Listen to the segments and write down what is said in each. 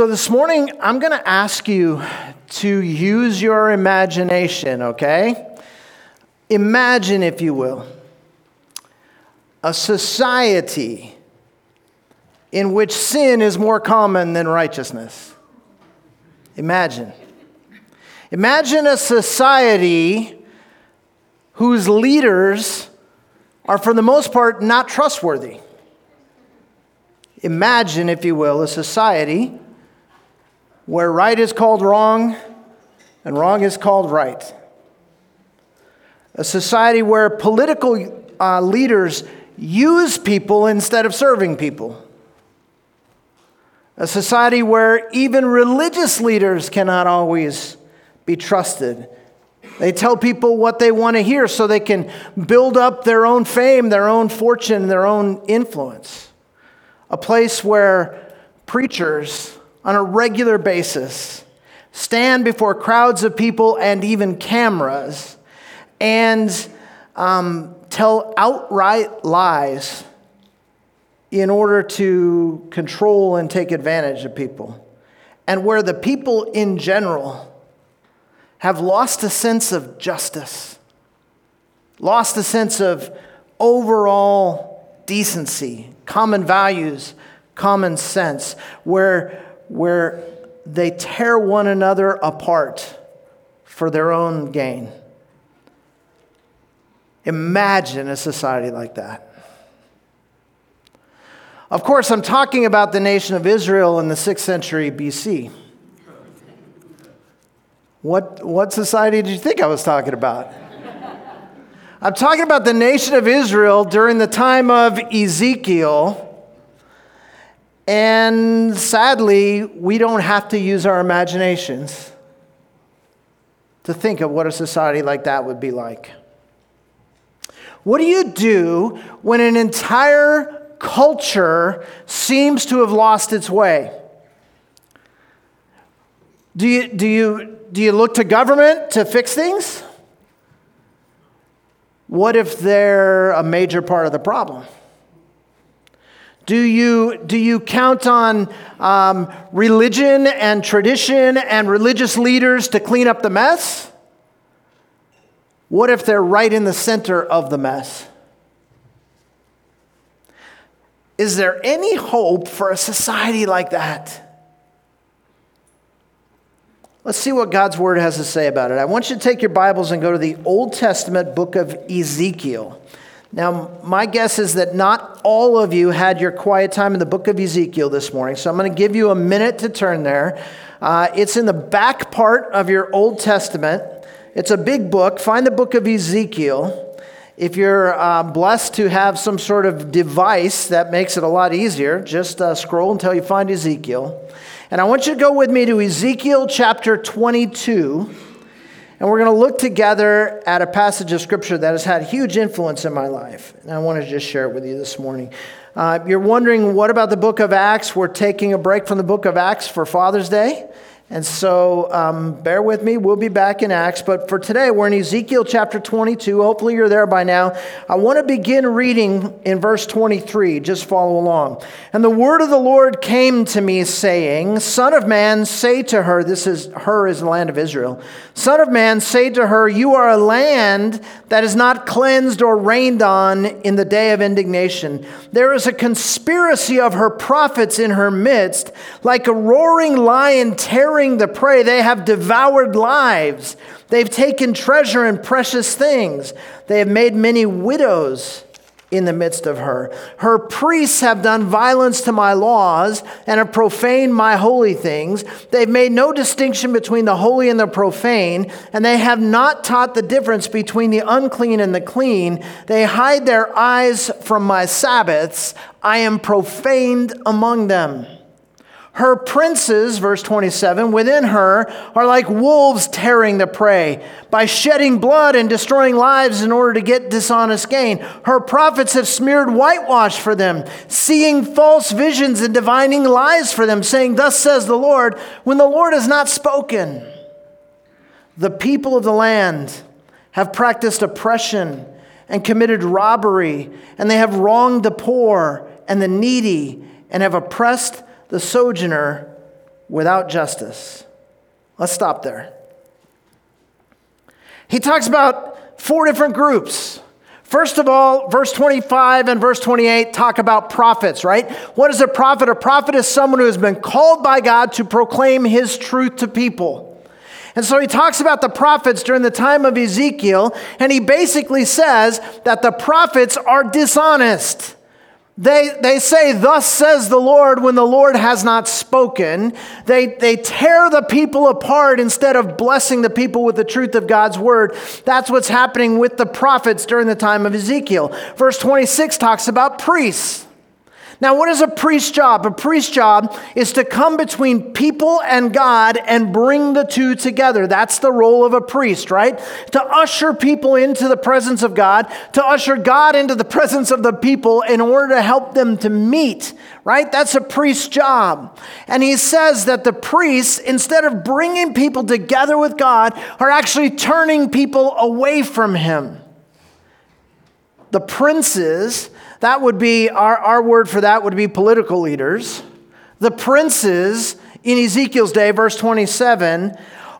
So, this morning, I'm going to ask you to use your imagination, okay? Imagine, if you will, a society in which sin is more common than righteousness. Imagine. Imagine a society whose leaders are, for the most part, not trustworthy. Imagine, if you will, a society where right is called wrong and wrong is called right. A society where political uh, leaders use people instead of serving people. A society where even religious leaders cannot always be trusted. They tell people what they want to hear so they can build up their own fame, their own fortune, their own influence. A place where preachers on a regular basis, stand before crowds of people and even cameras, and um, tell outright lies in order to control and take advantage of people. And where the people in general have lost a sense of justice, lost a sense of overall decency, common values, common sense, where where they tear one another apart for their own gain. Imagine a society like that. Of course, I'm talking about the nation of Israel in the 6th century BC. What, what society did you think I was talking about? I'm talking about the nation of Israel during the time of Ezekiel and sadly, we don't have to use our imaginations to think of what a society like that would be like. What do you do when an entire culture seems to have lost its way? Do you, do you, do you look to government to fix things? What if they're a major part of the problem? Do you, do you count on um, religion and tradition and religious leaders to clean up the mess? What if they're right in the center of the mess? Is there any hope for a society like that? Let's see what God's word has to say about it. I want you to take your Bibles and go to the Old Testament book of Ezekiel. Now, my guess is that not all of you had your quiet time in the book of Ezekiel this morning, so I'm going to give you a minute to turn there. Uh, it's in the back part of your Old Testament. It's a big book. Find the book of Ezekiel. If you're uh, blessed to have some sort of device that makes it a lot easier, just uh, scroll until you find Ezekiel. And I want you to go with me to Ezekiel chapter 22. And we're going to look together at a passage of scripture that has had huge influence in my life. And I want to just share it with you this morning. Uh, you're wondering, what about the book of Acts? We're taking a break from the book of Acts for Father's Day. And so um, bear with me. We'll be back in Acts. But for today, we're in Ezekiel chapter 22. Hopefully, you're there by now. I want to begin reading in verse 23. Just follow along. And the word of the Lord came to me, saying, Son of man, say to her, this is her is the land of Israel. Son of man, say to her, You are a land that is not cleansed or rained on in the day of indignation. There is a conspiracy of her prophets in her midst, like a roaring lion tearing the prey. They have devoured lives. They've taken treasure and precious things. They have made many widows in the midst of her. Her priests have done violence to my laws and have profaned my holy things. They've made no distinction between the holy and the profane, and they have not taught the difference between the unclean and the clean. They hide their eyes from my Sabbaths. I am profaned among them. Her princes, verse 27, within her are like wolves tearing the prey by shedding blood and destroying lives in order to get dishonest gain. Her prophets have smeared whitewash for them, seeing false visions and divining lies for them, saying, Thus says the Lord, when the Lord has not spoken. The people of the land have practiced oppression and committed robbery, and they have wronged the poor and the needy, and have oppressed the sojourner without justice. Let's stop there. He talks about four different groups. First of all, verse 25 and verse 28 talk about prophets, right? What is a prophet? A prophet is someone who has been called by God to proclaim his truth to people. And so he talks about the prophets during the time of Ezekiel, and he basically says that the prophets are dishonest. They, they say, Thus says the Lord, when the Lord has not spoken. They, they tear the people apart instead of blessing the people with the truth of God's word. That's what's happening with the prophets during the time of Ezekiel. Verse 26 talks about priests. Now, what is a priest's job? A priest's job is to come between people and God and bring the two together. That's the role of a priest, right? To usher people into the presence of God, to usher God into the presence of the people in order to help them to meet, right? That's a priest's job. And he says that the priests, instead of bringing people together with God, are actually turning people away from him. The princes, that would be, our, our word for that would be political leaders. The princes in Ezekiel's day, verse 27,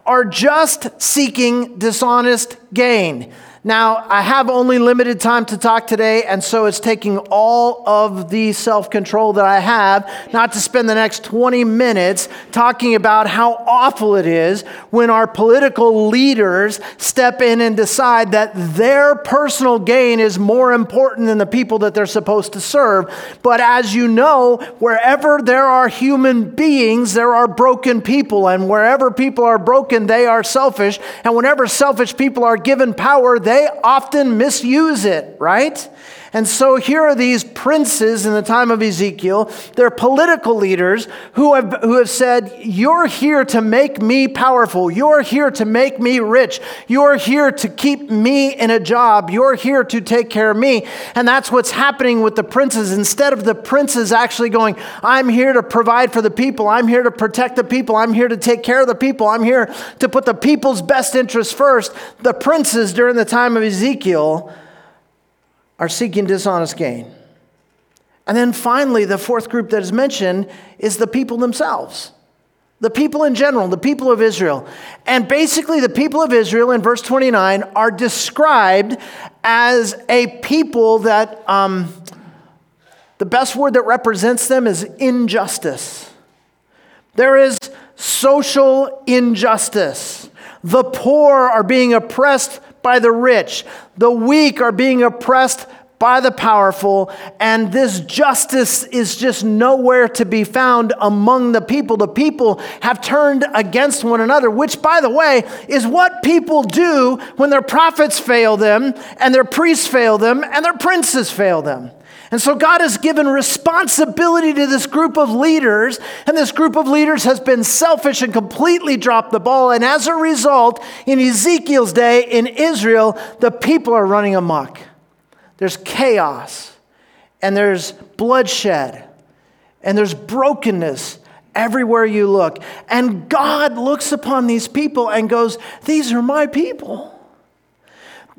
are just seeking dishonest gain. Now, I have only limited time to talk today, and so it's taking all of the self control that I have not to spend the next 20 minutes talking about how awful it is when our political leaders step in and decide that their personal gain is more important than the people that they're supposed to serve. But as you know, wherever there are human beings, there are broken people, and wherever people are broken, they are selfish. And whenever selfish people are given power, they often misuse it, right? And so here are these princes in the time of Ezekiel. They're political leaders who have, who have said, You're here to make me powerful. You're here to make me rich. You're here to keep me in a job. You're here to take care of me. And that's what's happening with the princes. Instead of the princes actually going, I'm here to provide for the people. I'm here to protect the people. I'm here to take care of the people. I'm here to put the people's best interests first. The princes during the time of Ezekiel are seeking dishonest gain. And then finally, the fourth group that is mentioned is the people themselves. The people in general, the people of Israel. And basically, the people of Israel in verse 29 are described as a people that um, the best word that represents them is injustice. There is social injustice. The poor are being oppressed by the rich. The weak are being oppressed by the powerful, and this justice is just nowhere to be found among the people. The people have turned against one another, which, by the way, is what people do when their prophets fail them, and their priests fail them, and their princes fail them. And so God has given responsibility to this group of leaders, and this group of leaders has been selfish and completely dropped the ball. And as a result, in Ezekiel's day in Israel, the people are running amok. There's chaos, and there's bloodshed, and there's brokenness everywhere you look. And God looks upon these people and goes, These are my people.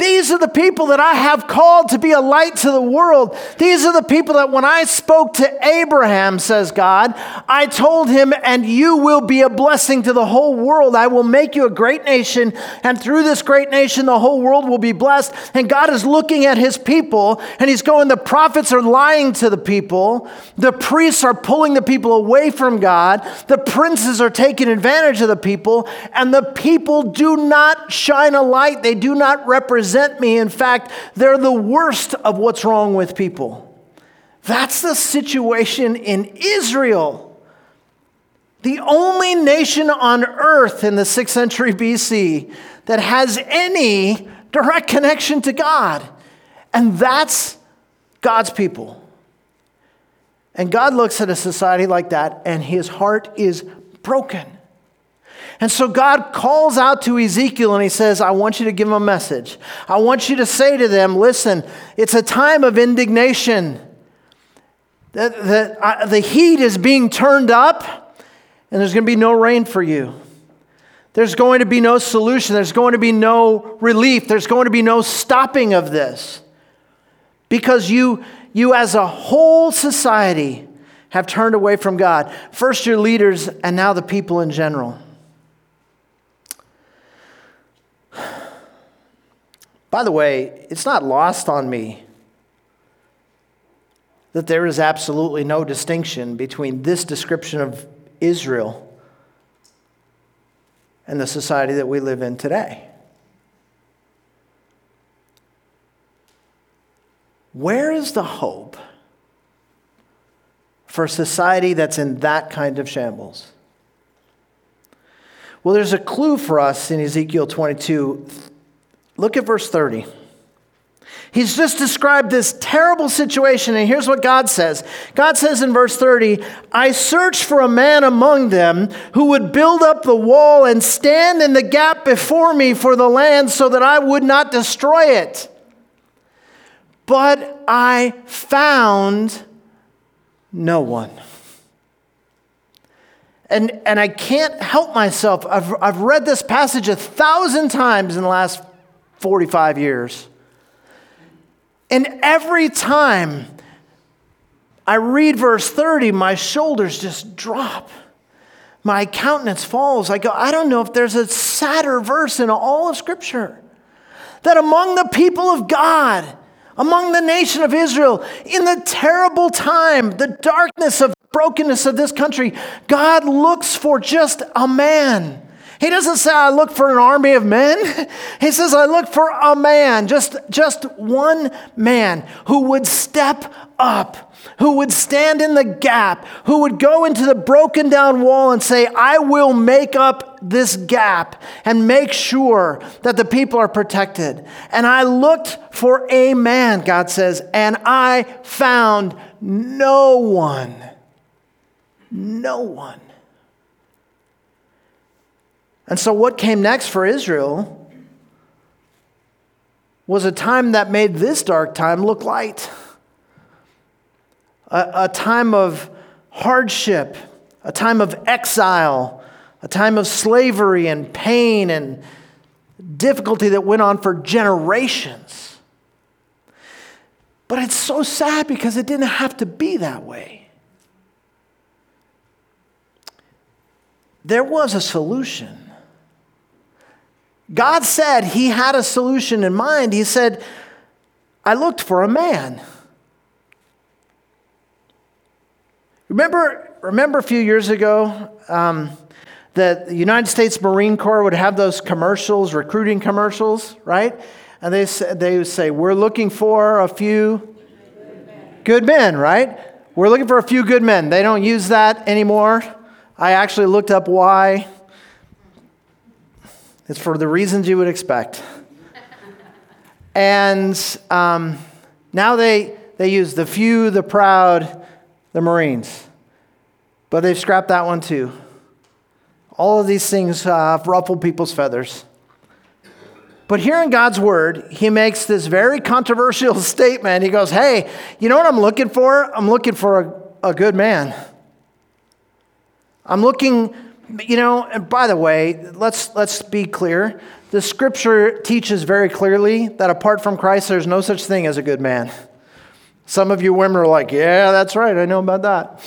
These are the people that I have called to be a light to the world. These are the people that when I spoke to Abraham, says God, I told him, and you will be a blessing to the whole world. I will make you a great nation, and through this great nation, the whole world will be blessed. And God is looking at his people, and he's going, the prophets are lying to the people, the priests are pulling the people away from God, the princes are taking advantage of the people, and the people do not shine a light, they do not represent resent me. In fact, they're the worst of what's wrong with people. That's the situation in Israel. The only nation on earth in the 6th century BC that has any direct connection to God. And that's God's people. And God looks at a society like that, and his heart is broken. And so God calls out to Ezekiel and he says, I want you to give them a message. I want you to say to them, listen, it's a time of indignation. The, the, uh, the heat is being turned up, and there's going to be no rain for you. There's going to be no solution. There's going to be no relief. There's going to be no stopping of this. Because you, you as a whole society, have turned away from God. First, your leaders, and now the people in general. By the way, it's not lost on me that there is absolutely no distinction between this description of Israel and the society that we live in today. Where is the hope for a society that's in that kind of shambles? Well, there's a clue for us in Ezekiel 22. Look at verse 30. He's just described this terrible situation, and here's what God says God says in verse 30 I searched for a man among them who would build up the wall and stand in the gap before me for the land so that I would not destroy it. But I found no one. And, and I can't help myself. I've, I've read this passage a thousand times in the last 45 years. And every time I read verse 30, my shoulders just drop. My countenance falls. I go, I don't know if there's a sadder verse in all of Scripture. That among the people of God, among the nation of Israel, in the terrible time, the darkness of brokenness of this country, God looks for just a man he doesn't say, I look for an army of men. He says, I look for a man, just, just one man who would step up, who would stand in the gap, who would go into the broken down wall and say, I will make up this gap and make sure that the people are protected. And I looked for a man, God says, and I found no one. No one. And so, what came next for Israel was a time that made this dark time look light. A, a time of hardship, a time of exile, a time of slavery and pain and difficulty that went on for generations. But it's so sad because it didn't have to be that way. There was a solution. God said he had a solution in mind. He said, I looked for a man. Remember, remember a few years ago um, that the United States Marine Corps would have those commercials, recruiting commercials, right? And they, they would say, We're looking for a few good men, right? We're looking for a few good men. They don't use that anymore. I actually looked up why. It's for the reasons you would expect. and um, now they, they use the few, the proud, the Marines. But they've scrapped that one too. All of these things uh, have ruffled people's feathers. But here in God's word, he makes this very controversial statement. He goes, Hey, you know what I'm looking for? I'm looking for a, a good man. I'm looking you know, and by the way, let's, let's be clear. The scripture teaches very clearly that apart from Christ, there's no such thing as a good man. Some of you women are like, yeah, that's right, I know about that.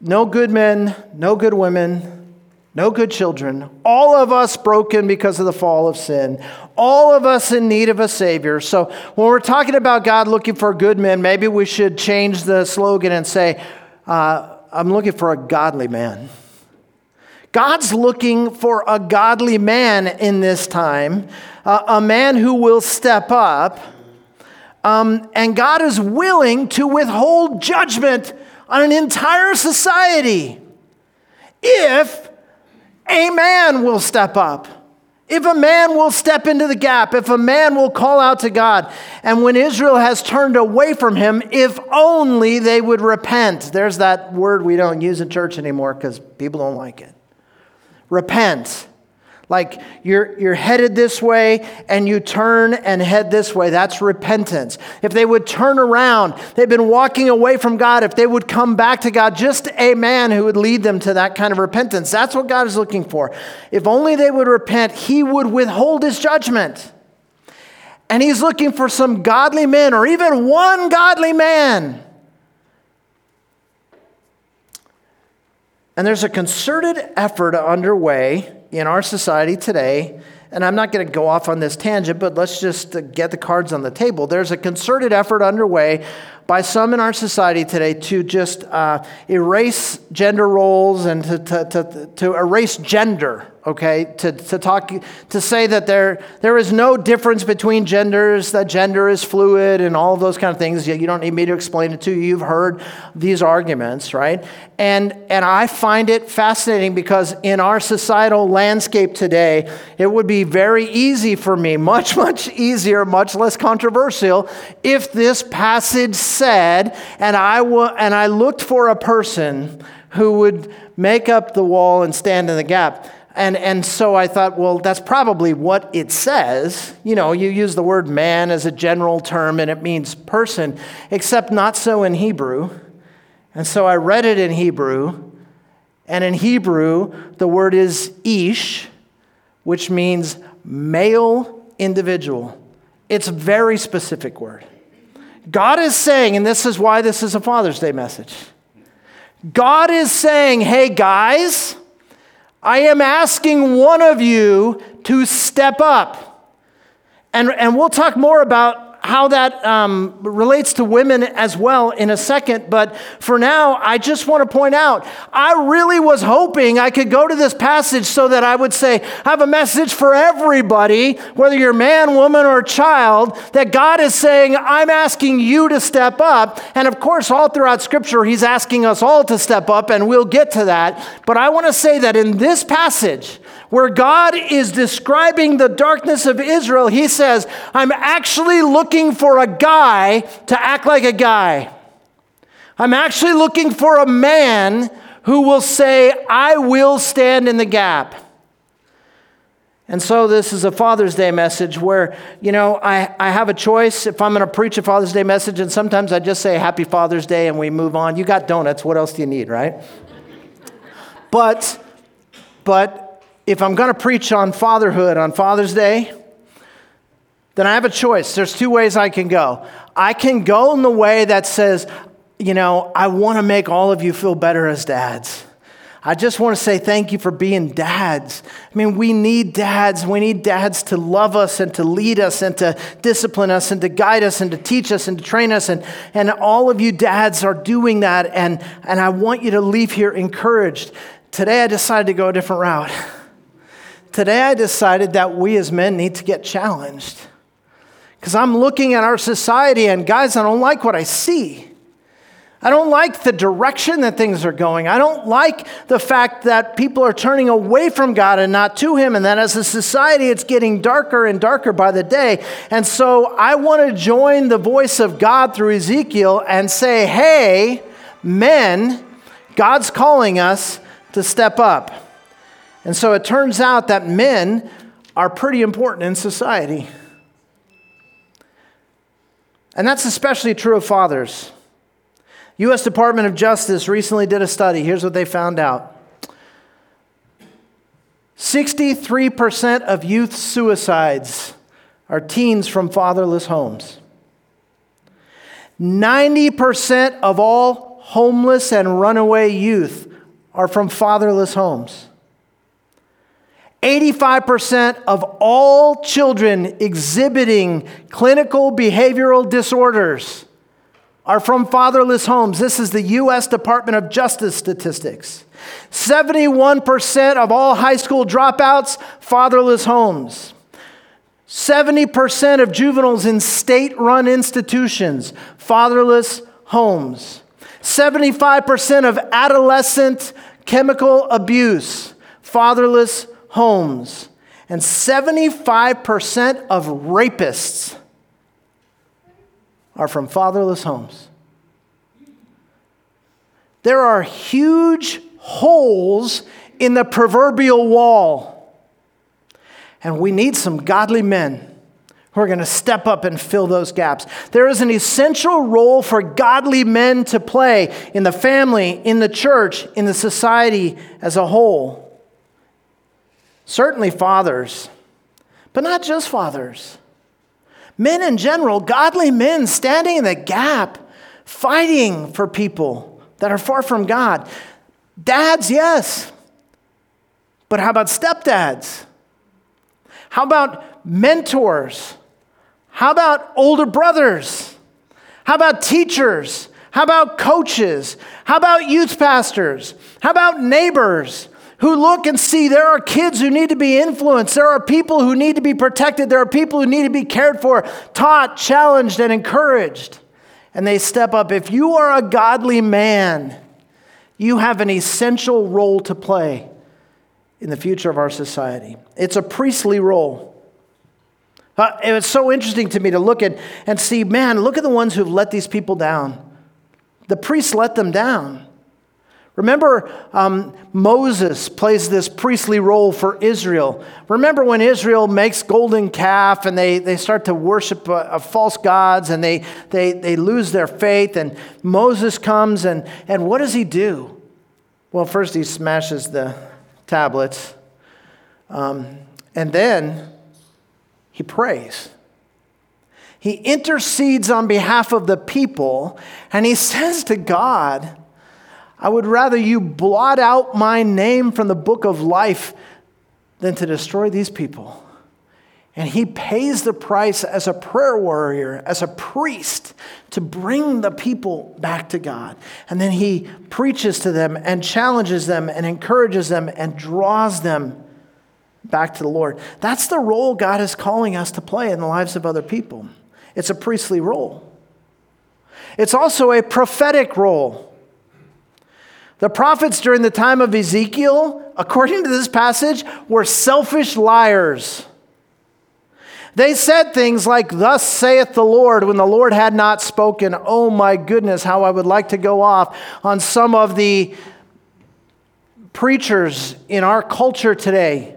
No good men, no good women, no good children. All of us broken because of the fall of sin. All of us in need of a Savior. So when we're talking about God looking for good men, maybe we should change the slogan and say, uh, I'm looking for a godly man. God's looking for a godly man in this time, uh, a man who will step up. Um, and God is willing to withhold judgment on an entire society if a man will step up. If a man will step into the gap, if a man will call out to God, and when Israel has turned away from him, if only they would repent. There's that word we don't use in church anymore because people don't like it repent. Like you're, you're headed this way and you turn and head this way. That's repentance. If they would turn around, they've been walking away from God. If they would come back to God, just a man who would lead them to that kind of repentance. That's what God is looking for. If only they would repent, He would withhold His judgment. And He's looking for some godly men or even one godly man And there's a concerted effort underway in our society today. And I'm not going to go off on this tangent, but let's just get the cards on the table. There's a concerted effort underway by some in our society today to just uh, erase gender roles and to, to, to, to erase gender okay to, to talk to say that there, there is no difference between genders that gender is fluid and all of those kind of things. You don't need me to explain it to you. You've heard these arguments right? And and i find it fascinating because in our societal landscape today it would be very easy for me much much easier much less controversial if this passage said and i w- and i looked for a person who would make up the wall and stand in the gap and, and so I thought, well, that's probably what it says. You know, you use the word man as a general term and it means person, except not so in Hebrew. And so I read it in Hebrew. And in Hebrew, the word is ish, which means male individual. It's a very specific word. God is saying, and this is why this is a Father's Day message God is saying, hey, guys, I am asking one of you to step up. And, and we'll talk more about how that um, relates to women as well in a second. But for now, I just want to point out I really was hoping I could go to this passage so that I would say, I have a message for everybody, whether you're man, woman, or child, that God is saying, I'm asking you to step up. And of course, all throughout Scripture, He's asking us all to step up, and we'll get to that. But I want to say that in this passage, where God is describing the darkness of Israel, he says, I'm actually looking for a guy to act like a guy. I'm actually looking for a man who will say, I will stand in the gap. And so, this is a Father's Day message where, you know, I, I have a choice if I'm going to preach a Father's Day message, and sometimes I just say Happy Father's Day and we move on. You got donuts. What else do you need, right? But, but if I'm going to preach on fatherhood on Father's Day, then I have a choice. There's two ways I can go. I can go in the way that says, you know, I want to make all of you feel better as dads. I just want to say thank you for being dads. I mean, we need dads. We need dads to love us and to lead us and to discipline us and to guide us and to teach us and to train us. And, and all of you dads are doing that. And, and I want you to leave here encouraged. Today, I decided to go a different route. Today I decided that we as men need to get challenged. Because I'm looking at our society and guys, I don't like what I see. I don't like the direction that things are going. I don't like the fact that people are turning away from God and not to Him, and that as a society it's getting darker and darker by the day. And so I want to join the voice of God through Ezekiel and say, hey, men, God's calling us to step up. And so it turns out that men are pretty important in society. And that's especially true of fathers. U.S. Department of Justice recently did a study. Here's what they found out 63% of youth suicides are teens from fatherless homes. 90% of all homeless and runaway youth are from fatherless homes. 85% of all children exhibiting clinical behavioral disorders are from fatherless homes. This is the U.S. Department of Justice statistics. 71% of all high school dropouts, fatherless homes. 70% of juveniles in state run institutions, fatherless homes. 75% of adolescent chemical abuse, fatherless homes, and 75% of rapists are from fatherless homes. There are huge holes in the proverbial wall, and we need some godly men who are going to step up and fill those gaps. There is an essential role for godly men to play in the family, in the church, in the society as a whole. Certainly, fathers, but not just fathers. Men in general, godly men standing in the gap, fighting for people that are far from God. Dads, yes. But how about stepdads? How about mentors? How about older brothers? How about teachers? How about coaches? How about youth pastors? How about neighbors who look and see there are kids who need to be influenced? There are people who need to be protected. There are people who need to be cared for, taught, challenged, and encouraged. And they step up. If you are a godly man, you have an essential role to play in the future of our society. It's a priestly role. Uh, it was so interesting to me to look at and see, man, look at the ones who've let these people down. The priests let them down. Remember, um, Moses plays this priestly role for Israel. Remember when Israel makes golden calf and they, they start to worship uh, false gods and they, they, they lose their faith, and Moses comes and, and what does he do? Well, first he smashes the tablets, um, and then he prays. He intercedes on behalf of the people and he says to God, I would rather you blot out my name from the book of life than to destroy these people. And he pays the price as a prayer warrior, as a priest, to bring the people back to God. And then he preaches to them and challenges them and encourages them and draws them back to the Lord. That's the role God is calling us to play in the lives of other people. It's a priestly role. It's also a prophetic role. The prophets during the time of Ezekiel, according to this passage, were selfish liars. They said things like, Thus saith the Lord, when the Lord had not spoken. Oh my goodness, how I would like to go off on some of the preachers in our culture today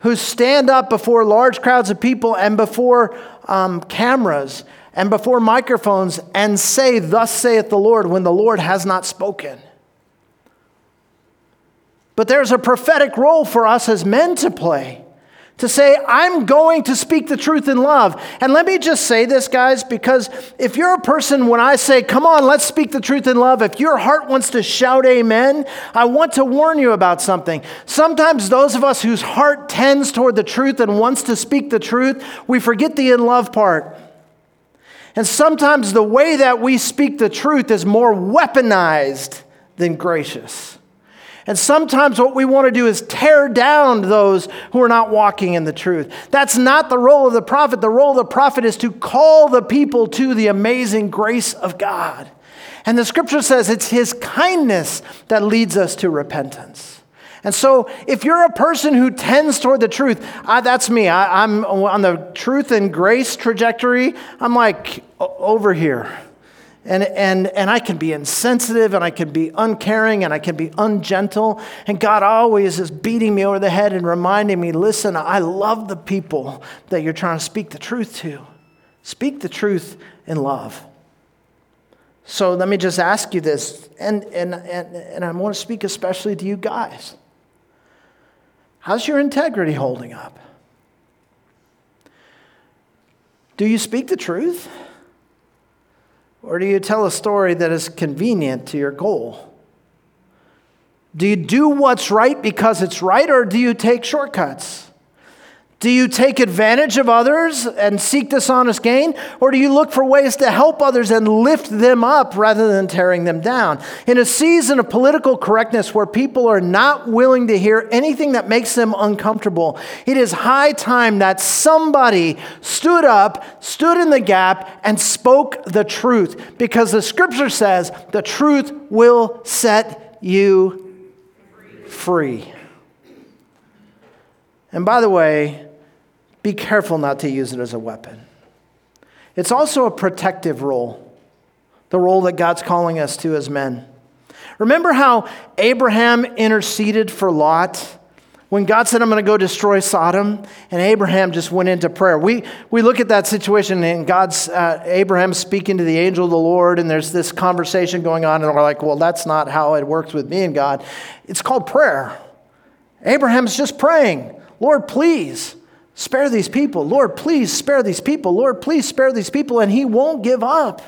who stand up before large crowds of people and before um, cameras and before microphones and say, Thus saith the Lord, when the Lord has not spoken. But there's a prophetic role for us as men to play to say, I'm going to speak the truth in love. And let me just say this, guys, because if you're a person, when I say, come on, let's speak the truth in love, if your heart wants to shout amen, I want to warn you about something. Sometimes those of us whose heart tends toward the truth and wants to speak the truth, we forget the in love part. And sometimes the way that we speak the truth is more weaponized than gracious. And sometimes what we want to do is tear down those who are not walking in the truth. That's not the role of the prophet. The role of the prophet is to call the people to the amazing grace of God. And the scripture says it's his kindness that leads us to repentance. And so, if you're a person who tends toward the truth, I, that's me. I, I'm on the truth and grace trajectory. I'm like over here. And, and, and I can be insensitive and I can be uncaring and I can be ungentle. And God always is beating me over the head and reminding me listen, I love the people that you're trying to speak the truth to. Speak the truth in love. So let me just ask you this, and, and, and, and I want to speak especially to you guys. How's your integrity holding up? Do you speak the truth? Or do you tell a story that is convenient to your goal? Do you do what's right because it's right, or do you take shortcuts? Do you take advantage of others and seek dishonest gain? Or do you look for ways to help others and lift them up rather than tearing them down? In a season of political correctness where people are not willing to hear anything that makes them uncomfortable, it is high time that somebody stood up, stood in the gap, and spoke the truth. Because the scripture says the truth will set you free. And by the way, be careful not to use it as a weapon. It's also a protective role, the role that God's calling us to as men. Remember how Abraham interceded for Lot? When God said, I'm going to go destroy Sodom, and Abraham just went into prayer. We, we look at that situation, and God's, uh, Abraham speaking to the angel of the Lord, and there's this conversation going on, and we're like, well, that's not how it works with me and God. It's called prayer. Abraham's just praying, Lord, please Spare these people. Lord, please spare these people. Lord, please spare these people. And he won't give up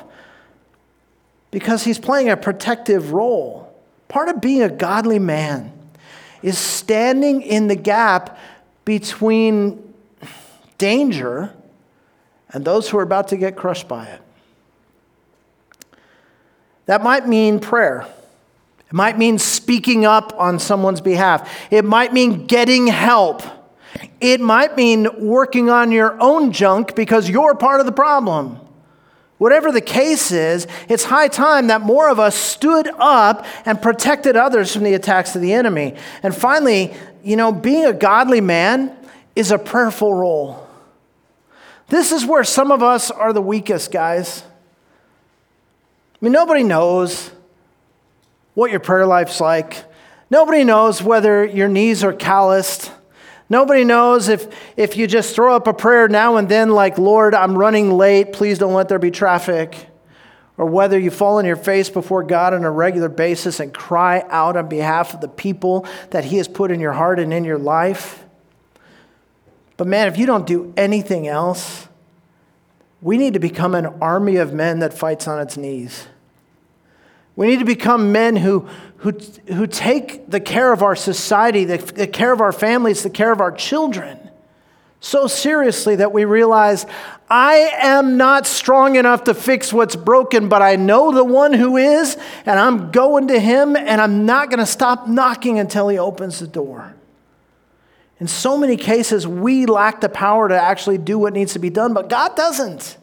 because he's playing a protective role. Part of being a godly man is standing in the gap between danger and those who are about to get crushed by it. That might mean prayer. It might mean speaking up on someone's behalf. It might mean getting help. It might mean working on your own junk because you're part of the problem. Whatever the case is, it's high time that more of us stood up and protected others from the attacks of the enemy. And finally, you know, being a godly man is a prayerful role. This is where some of us are the weakest, guys. I mean, nobody knows what your prayer life's like. Nobody knows whether your knees are calloused. Nobody knows if, if you just throw up a prayer now and then, like, Lord, I'm running late, please don't let there be traffic. Or whether you fall on your face before God on a regular basis and cry out on behalf of the people that He has put in your heart and in your life. But man, if you don't do anything else, we need to become an army of men that fights on its knees. We need to become men who, who, who take the care of our society, the, the care of our families, the care of our children so seriously that we realize I am not strong enough to fix what's broken, but I know the one who is, and I'm going to him, and I'm not going to stop knocking until he opens the door. In so many cases, we lack the power to actually do what needs to be done, but God doesn't.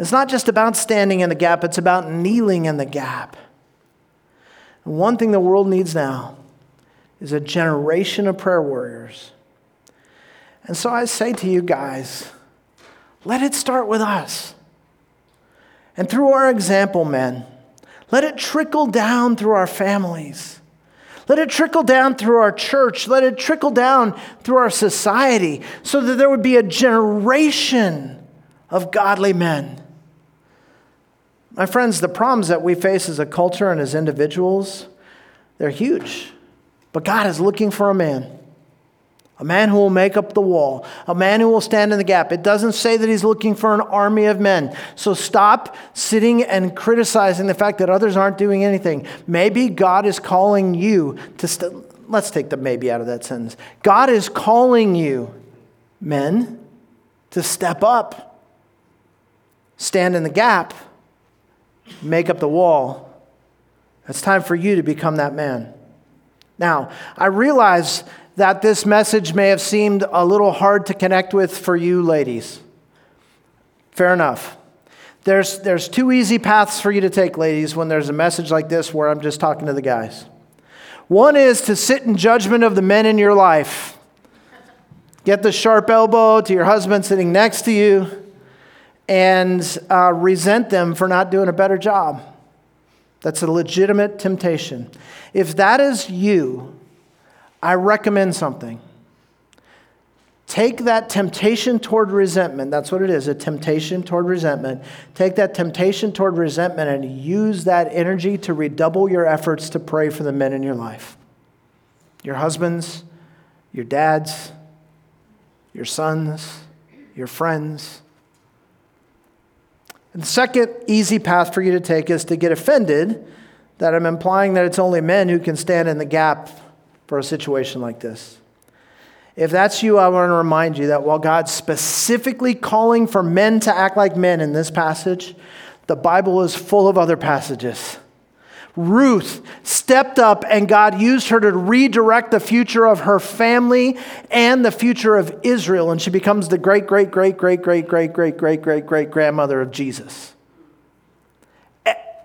It's not just about standing in the gap, it's about kneeling in the gap. And one thing the world needs now is a generation of prayer warriors. And so I say to you guys, let it start with us. And through our example, men, let it trickle down through our families. Let it trickle down through our church. Let it trickle down through our society so that there would be a generation of godly men my friends, the problems that we face as a culture and as individuals, they're huge. But God is looking for a man. A man who will make up the wall, a man who will stand in the gap. It doesn't say that he's looking for an army of men. So stop sitting and criticizing the fact that others aren't doing anything. Maybe God is calling you to, st- let's take the maybe out of that sentence. God is calling you, men, to step up, stand in the gap make up the wall. It's time for you to become that man. Now, I realize that this message may have seemed a little hard to connect with for you ladies. Fair enough. There's, there's two easy paths for you to take, ladies, when there's a message like this where I'm just talking to the guys. One is to sit in judgment of the men in your life. Get the sharp elbow to your husband sitting next to you and uh, resent them for not doing a better job. That's a legitimate temptation. If that is you, I recommend something. Take that temptation toward resentment, that's what it is a temptation toward resentment. Take that temptation toward resentment and use that energy to redouble your efforts to pray for the men in your life your husbands, your dads, your sons, your friends and the second easy path for you to take is to get offended that I'm implying that it's only men who can stand in the gap for a situation like this. If that's you, I want to remind you that while God's specifically calling for men to act like men in this passage, the Bible is full of other passages Ruth stepped up and God used her to redirect the future of her family and the future of Israel. And she becomes the great, great, great, great, great, great, great, great, great, great grandmother of Jesus.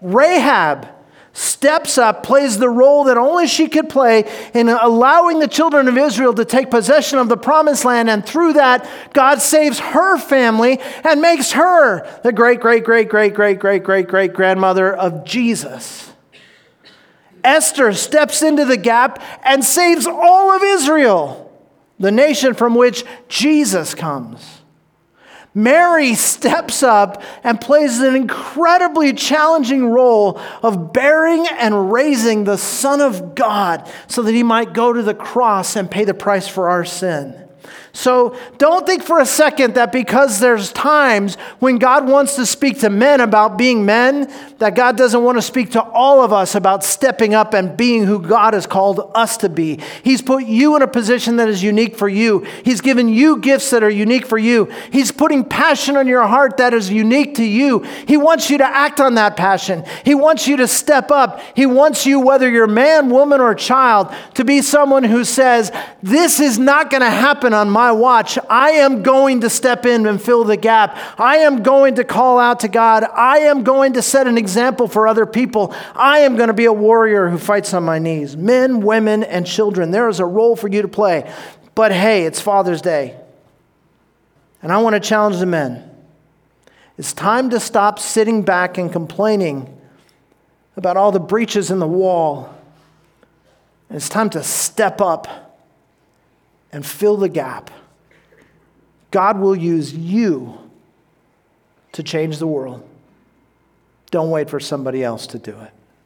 Rahab steps up, plays the role that only she could play in allowing the children of Israel to take possession of the promised land. And through that, God saves her family and makes her the great, great, great, great, great, great, great, great grandmother of Jesus. Esther steps into the gap and saves all of Israel, the nation from which Jesus comes. Mary steps up and plays an incredibly challenging role of bearing and raising the Son of God so that he might go to the cross and pay the price for our sin. So don't think for a second that because there's times when God wants to speak to men about being men, that God doesn't want to speak to all of us about stepping up and being who God has called us to be. He's put you in a position that is unique for you. He's given you gifts that are unique for you. He's putting passion on your heart that is unique to you. He wants you to act on that passion. He wants you to step up. He wants you, whether you're man, woman, or child, to be someone who says, This is not going to happen on my my watch, I am going to step in and fill the gap. I am going to call out to God. I am going to set an example for other people. I am going to be a warrior who fights on my knees. Men, women, and children, there is a role for you to play. But hey, it's Father's Day. And I want to challenge the men. It's time to stop sitting back and complaining about all the breaches in the wall. And it's time to step up and fill the gap. God will use you to change the world. Don't wait for somebody else to do it.